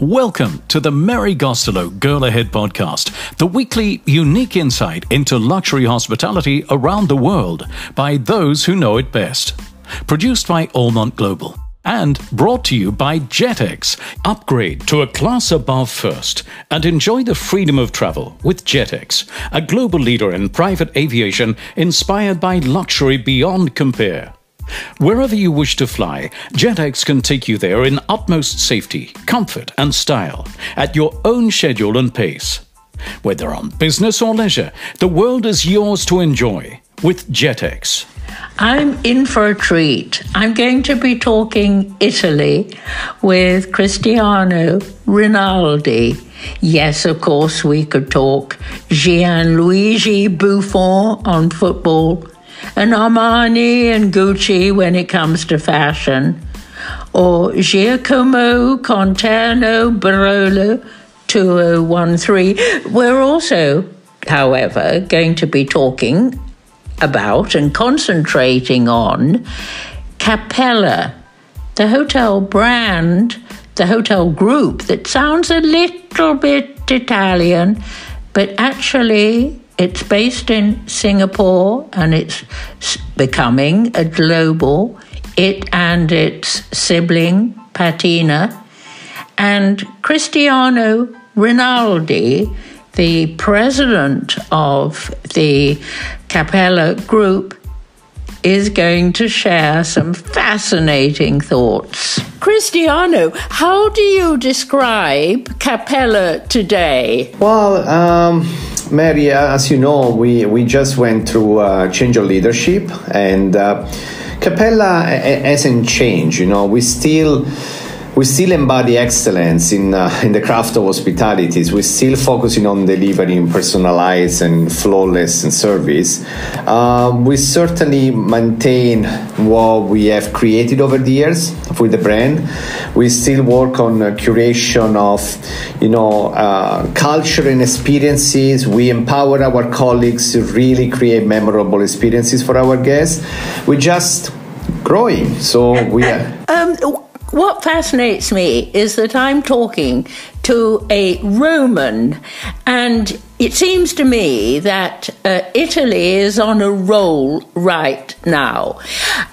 Welcome to the Mary Gostelow Girl Ahead podcast, the weekly unique insight into luxury hospitality around the world by those who know it best. Produced by Allmont Global and brought to you by Jetex. Upgrade to a class above first and enjoy the freedom of travel with Jetex, a global leader in private aviation inspired by luxury beyond compare. Wherever you wish to fly, Jetex can take you there in utmost safety, comfort, and style at your own schedule and pace. Whether on business or leisure, the world is yours to enjoy with Jetex. I'm in for a treat. I'm going to be talking Italy with Cristiano Rinaldi. Yes, of course, we could talk Gianluigi Buffon on football and Armani and Gucci when it comes to fashion, or Giacomo Conterno Barolo 2013. We're also, however, going to be talking about and concentrating on Capella, the hotel brand, the hotel group that sounds a little bit Italian, but actually it's based in Singapore and it's becoming a global, it and its sibling, Patina, and Cristiano Rinaldi, the president of the Capella Group, is going to share some fascinating thoughts. Cristiano, how do you describe Capella today? Well, um, Mary, uh, as you know, we, we just went through a change of leadership, and uh, Capella hasn't changed. You know, we still we still embody excellence in uh, in the craft of hospitality. We're still focusing on delivering personalized and flawless service. Uh, we certainly maintain what we have created over the years with the brand. We still work on curation of, you know, uh, culture and experiences. We empower our colleagues to really create memorable experiences for our guests. We're just growing, so we are. Um, what fascinates me is that I'm talking to a Roman, and it seems to me that uh, Italy is on a roll right now.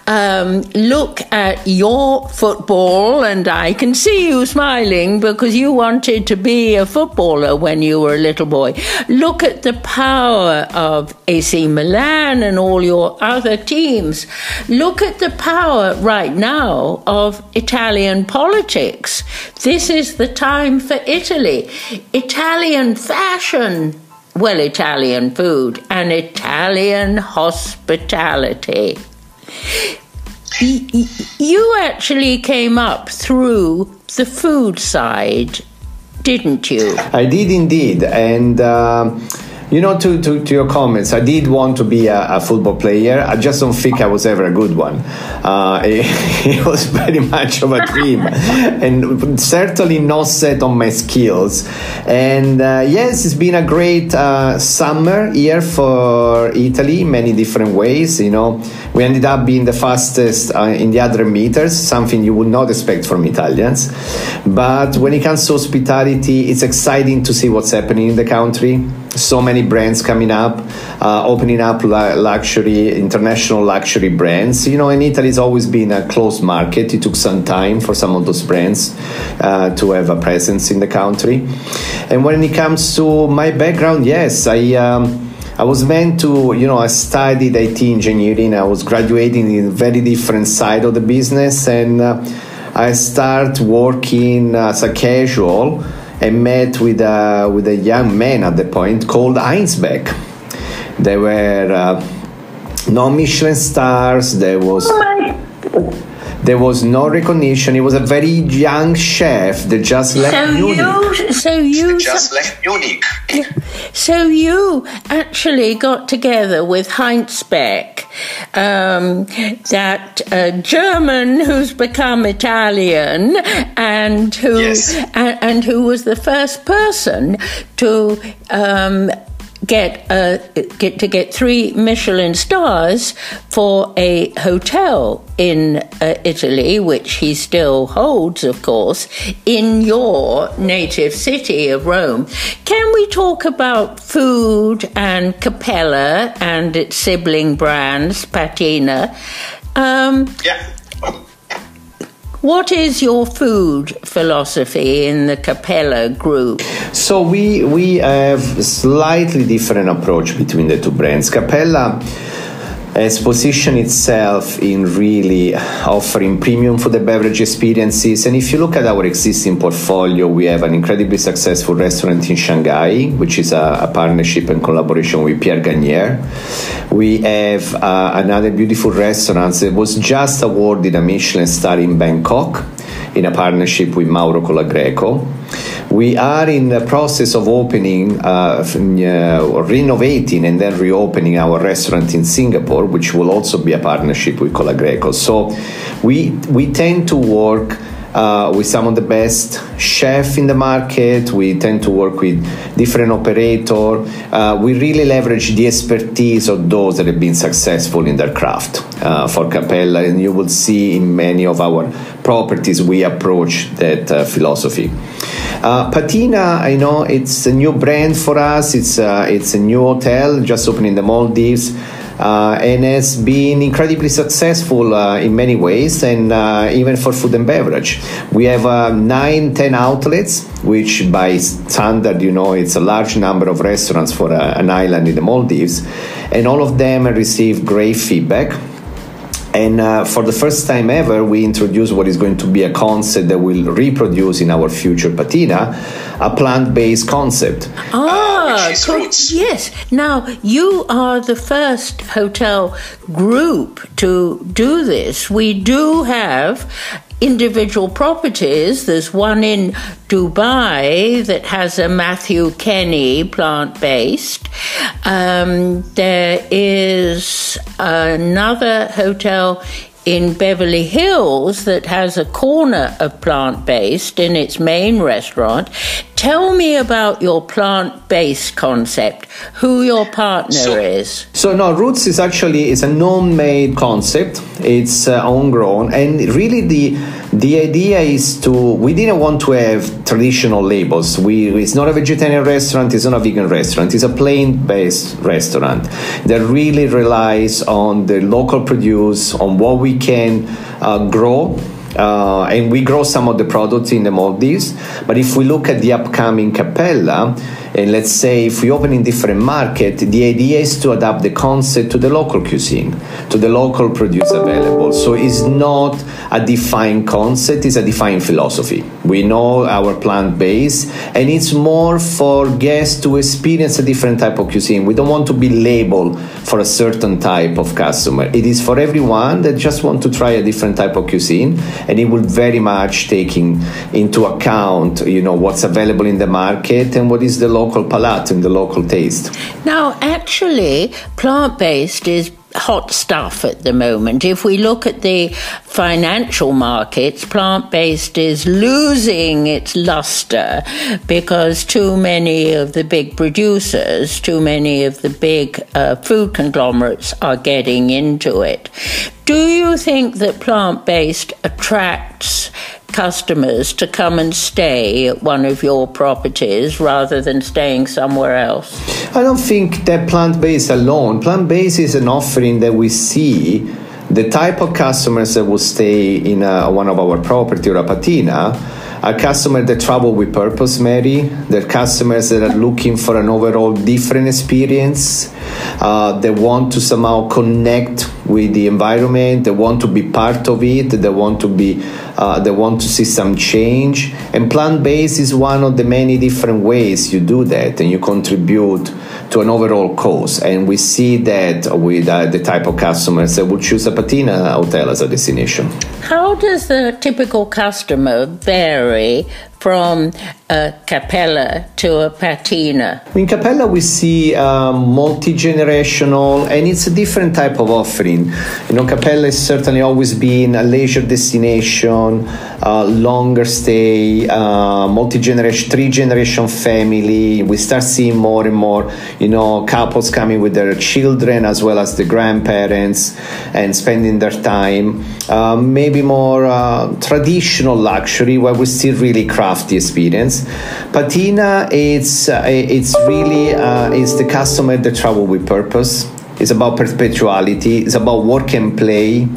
Um, look at your football, and I can see you smiling because you wanted to be a footballer when you were a little boy. Look at the power of AC Milan and all your other teams. Look at the power right now of Italian politics. This is the time for Italy. Italian fashion, well, Italian food, and Italian hospitality. You actually came up through the food side, didn't you? I did indeed. And. Uh you know, to, to, to, your comments, I did want to be a, a, football player. I just don't think I was ever a good one. Uh, it, it, was very much of a dream, and certainly not set on my skills. And uh, yes, it's been a great uh, summer here for Italy many different ways. You know, we ended up being the fastest uh, in the 100 meters, something you would not expect from Italians. But when it comes to hospitality, it's exciting to see what's happening in the country so many brands coming up, uh, opening up luxury, international luxury brands. You know, in Italy, it's always been a closed market. It took some time for some of those brands uh, to have a presence in the country. And when it comes to my background, yes, I. Um, I was meant to, you know, I studied IT engineering. I was graduating in a very different side of the business, and uh, I start working as a casual I met with a, with a young man at the point called Heinz Beck. They were uh, no Michelin stars. There was there was no recognition. He was a very young chef that just left so Munich. You, so you just left Munich. So you actually got together with Heinz Beck, um, that uh, German who's become Italian, and who yes. and, and, who was the first person to. Um, get a, get to get three Michelin stars for a hotel in uh, Italy, which he still holds, of course, in your native city of Rome. Can we talk about food and Capella and its sibling brands, Patina? Um, yeah. What is your food philosophy in the Capella group? So we we have slightly different approach between the two brands. Capella has positioned itself in really offering premium food and beverage experiences. And if you look at our existing portfolio, we have an incredibly successful restaurant in Shanghai, which is a, a partnership and collaboration with Pierre Gagnaire. We have uh, another beautiful restaurant that was just awarded a Michelin star in Bangkok in a partnership with Mauro Colagreco. We are in the process of opening, uh, uh, renovating, and then reopening our restaurant in Singapore, which will also be a partnership with Colagreco. So we we tend to work uh, with some of the best chefs in the market. We tend to work with different operators. Uh, we really leverage the expertise of those that have been successful in their craft uh, for Capella, and you will see in many of our properties we approach that uh, philosophy. Uh, Patina, I know it's a new brand for us. It's uh, it's a new hotel just opened in the Maldives uh, and has been incredibly successful uh, in many ways, and uh, even for food and beverage. We have uh, nine, ten outlets, which by standard, you know, it's a large number of restaurants for uh, an island in the Maldives, and all of them receive great feedback. And uh, for the first time ever, we introduce what is going to be a concept that will reproduce in our future patina, a plant-based concept. Ah, uh, yes. Now you are the first hotel group to do this. We do have individual properties. There's one in Dubai that has a Matthew Kenney plant based. Um, there is another hotel in Beverly Hills that has a corner of plant based in its main restaurant. Tell me about your plant based concept, who your partner so, is. So, no, Roots is actually it's a non made concept, it's uh, homegrown, and really the the idea is to we didn't want to have traditional labels we it's not a vegetarian restaurant it's not a vegan restaurant it's a plant-based restaurant that really relies on the local produce on what we can uh, grow uh, and we grow some of the products in the Maldives. But if we look at the upcoming Capella, Uh, let's say if we open in different market, the idea is to adapt the concept to the local cuisine, to the local produce available. So it's not a defined concept, it's a defined philosophy. We know our plant base, and it's more for guests to experience a different type of cuisine. We don't want to be labeled for a certain type of customer. It is for everyone that just want to try a different type of cuisine, and it will very much taking into account, you know, what's available in the market and what is the local local palate and the local taste. Now, actually, plant based is hot stuff at the moment. If we look at the financial markets, plant based is losing its luster because too many of the big producers, too many of the big uh, food conglomerates are getting into it. Do you think that plant based attracts customers to come and stay at one of your properties rather than staying somewhere else? I don't think that plant based alone. Plant based is an offering that we see the type of customers that will stay in a, one of our property or a patina are customers that travel with purpose, Mary. They're customers that are looking for an overall different experience. Uh, they want to somehow connect with the environment. They want to be part of it. They want to be. Uh, they want to see some change. And plant based is one of the many different ways you do that, and you contribute to an overall cause. And we see that with uh, the type of customers that would choose a patina hotel as a destination. How does the typical customer vary from a Capella to a Patina? In Capella, we see um, multi generational, and it's a different type of offering. You know, Capella has certainly always been a leisure destination, uh, longer stay, uh, multi generation, three generation family. We start seeing more and more, you know, couples coming with their children as well as the grandparents and spending their time. Uh, maybe more uh, traditional luxury where we still really craft the experience. Patina, it's uh, it's really uh, it's the customer that travel with purpose. It's about perpetuality. It's about work and play.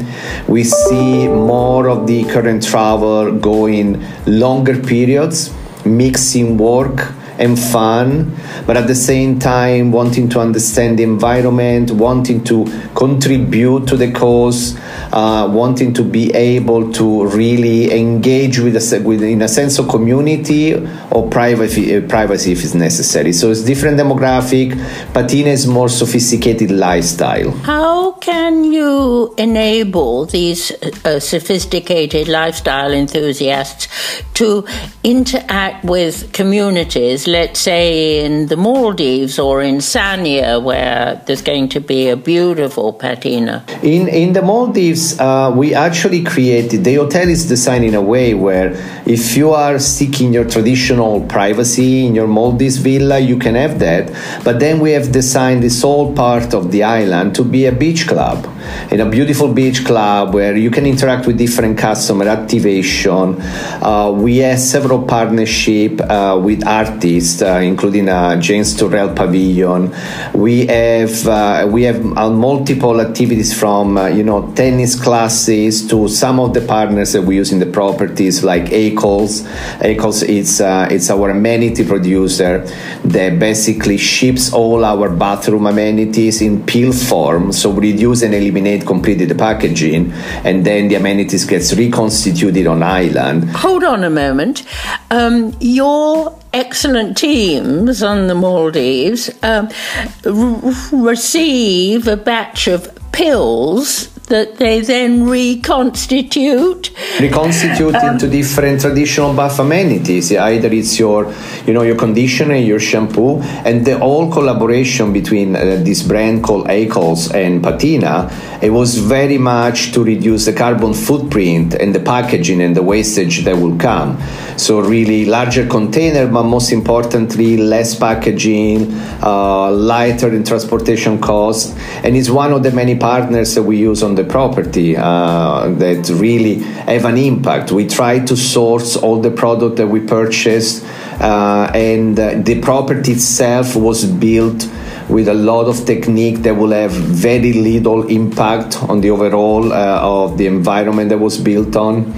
We see more of the current travel going longer periods, mixing work and fun, but at the same time wanting to understand the environment, wanting to contribute to the cause, uh, wanting to be able to really engage with, a, with in a sense of community or privacy, uh, privacy if it's necessary. So it's different demographic. Patina is more sophisticated lifestyle. How can you enable these uh, sophisticated lifestyle enthusiasts to interact with communities let's say in the Maldives or in Sanya, where there's going to be a beautiful patina? In in the Maldives, uh, we actually created the hotel is designed in a way where if you are seeking your traditional privacy in your Maldives villa, you can have that. But then we have designed this whole part of the island to be a beach club, in a beautiful beach club where you can interact with different customer activation. Uh, we have several partnership uh, with artists uh, including uh, James Turrell Pavilion. We have uh, we have uh, multiple activities from uh, you know tennis classes to some of the partners that we use in the properties like Acles. Acles uh, it's our amenity producer that basically ships all our bathroom amenities in pill form. So reduce and eliminate completely the packaging, and then the amenities gets reconstituted on island. Hold on a moment. Um, your excellent teams on the Maldives um, r- receive a batch of pills that they then reconstitute. Reconstitute um, into different traditional bath amenities. Either it's your, you know, your conditioner, your shampoo, and the whole collaboration between uh, this brand called Acles and Patina. It was very much to reduce the carbon footprint and the packaging and the wastage that will come. So really larger container, but most importantly, less packaging, uh, lighter in transportation costs, and it's one of the many partners that we use on the property uh, that really have an impact. We try to source all the product that we purchased, uh, and uh, the property itself was built with a lot of technique that will have very little impact on the overall uh, of the environment that was built on.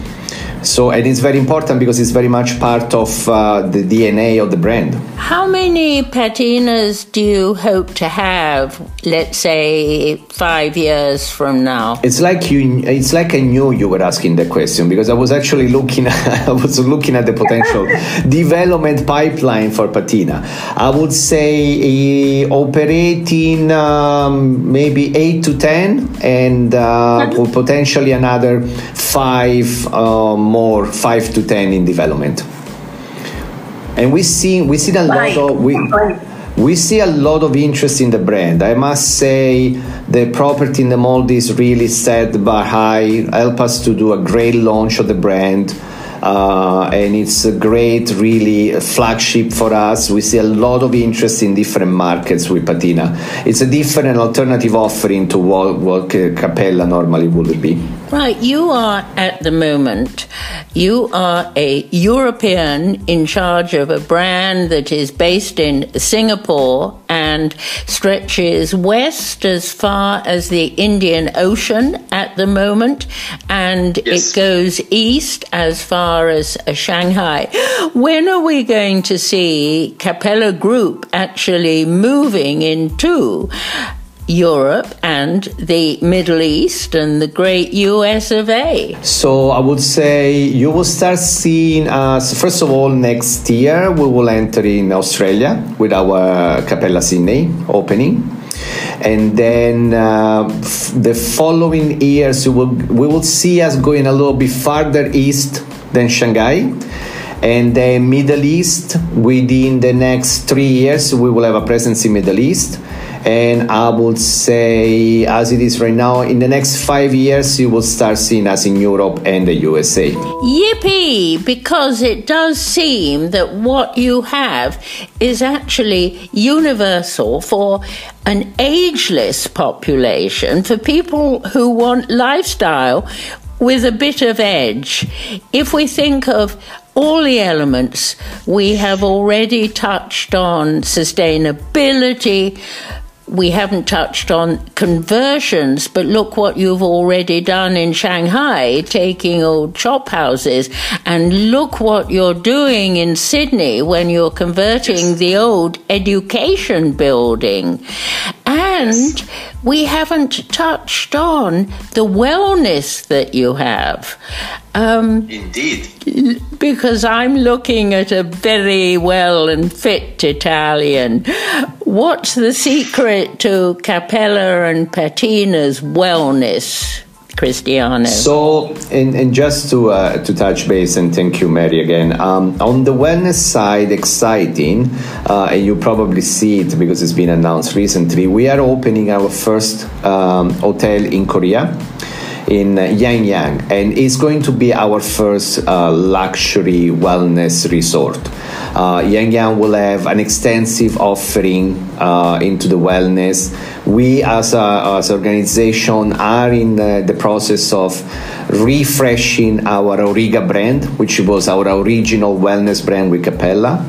So, and it's very important because it's very much part of uh, the DNA of the brand. How many patinas do you hope to have, let's say, five years from now? It's like you. It's like I knew you were asking the question because I was actually looking. I was looking at the potential development pipeline for patina. I would say uh, operating um, maybe eight to ten, and uh, potentially another five. Um, more five to ten in development. And we see we see a lot of we we see a lot of interest in the brand. I must say the property in the Maldives really set bar high, help us to do a great launch of the brand. Uh, and it's a great, really flagship for us. We see a lot of interest in different markets with Patina. It's a different alternative offering to what, what Capella normally would be. Right, you are at the moment, you are a European in charge of a brand that is based in Singapore and stretches west as far as the Indian Ocean at the moment, and yes. it goes east as far as uh, Shanghai. When are we going to see Capella Group actually moving into Europe and the Middle East and the great US of A? So I would say you will start seeing us, first of all, next year we will enter in Australia with our Capella Sydney opening. And then uh, f- the following years, we will, we will see us going a little bit farther east than Shanghai And the Middle East, within the next three years, we will have a presence in Middle East and I would say, as it is right now, in the next five years, you will start seeing us in Europe and the USA. Yippee! Because it does seem that what you have is actually universal for an ageless population, for people who want lifestyle with a bit of edge. If we think of all the elements, we have already touched on sustainability, we haven't touched on conversions, but look what you've already done in Shanghai, taking old chop houses, and look what you're doing in Sydney when you're converting the old education building. And we haven't touched on the wellness that you have. Um, Indeed. Because I'm looking at a very well and fit Italian. What's the secret to Capella and Patina's wellness? Cristiano. So, and, and just to uh, to touch base, and thank you, Mary, again. Um, on the wellness side, exciting, uh, and you probably see it because it's been announced recently. We are opening our first um, hotel in Korea in Yangyang, and it's going to be our first uh, luxury wellness resort. Uh, Yangyang will have an extensive offering uh, into the wellness. We, as a as organization, are in uh, the process of refreshing our Auriga brand, which was our original wellness brand with Capella.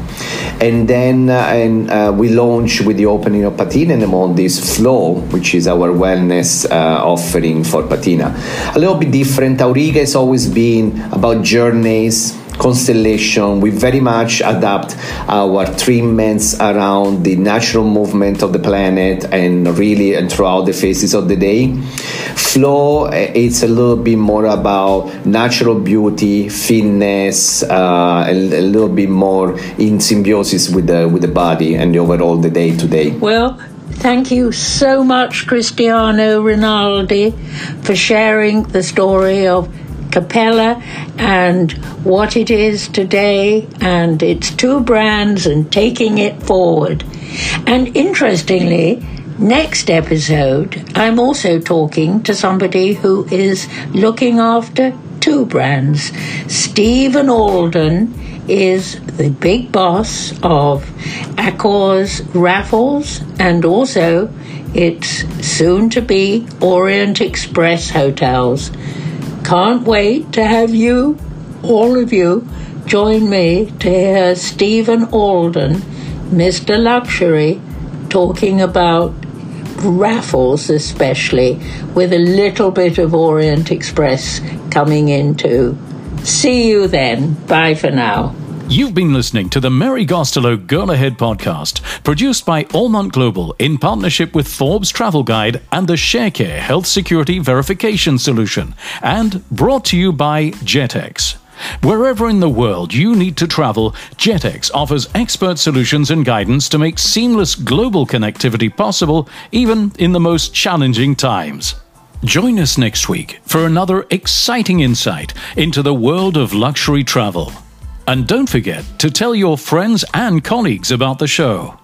and then uh, and uh, we launched with the opening of Patina and on this Flow, which is our wellness uh, offering for Patina. A little bit different. Auriga has always been about journeys constellation, we very much adapt our treatments around the natural movement of the planet and really and throughout the phases of the day. Flow, eh, it's a little bit more about natural beauty, fitness, uh, a, a little bit more in symbiosis with the with the body and the overall the day to day. Well, Thank you so much, Cristiano Rinaldi, for sharing the story of Capella and what it is today and its two brands and taking it forward. And interestingly, next episode, I'm also talking to somebody who is looking after two brands. Stephen Alden is the big boss of Accor's Raffles and also its soon to be Orient Express hotels. Can't wait to have you, all of you, join me to hear Stephen Alden, Mr. Luxury, talking about raffles, especially, with a little bit of Orient Express coming in into. See you then. Bye for now. You've been listening to the Mary Gostelow Girl Ahead podcast, produced by Allmont Global in partnership with Forbes Travel Guide and the ShareCare Health Security Verification Solution, and brought to you by Jetex. Wherever in the world you need to travel, Jetex offers expert solutions and guidance to make seamless global connectivity possible, even in the most challenging times. Join us next week for another exciting insight into the world of luxury travel. And don't forget to tell your friends and colleagues about the show.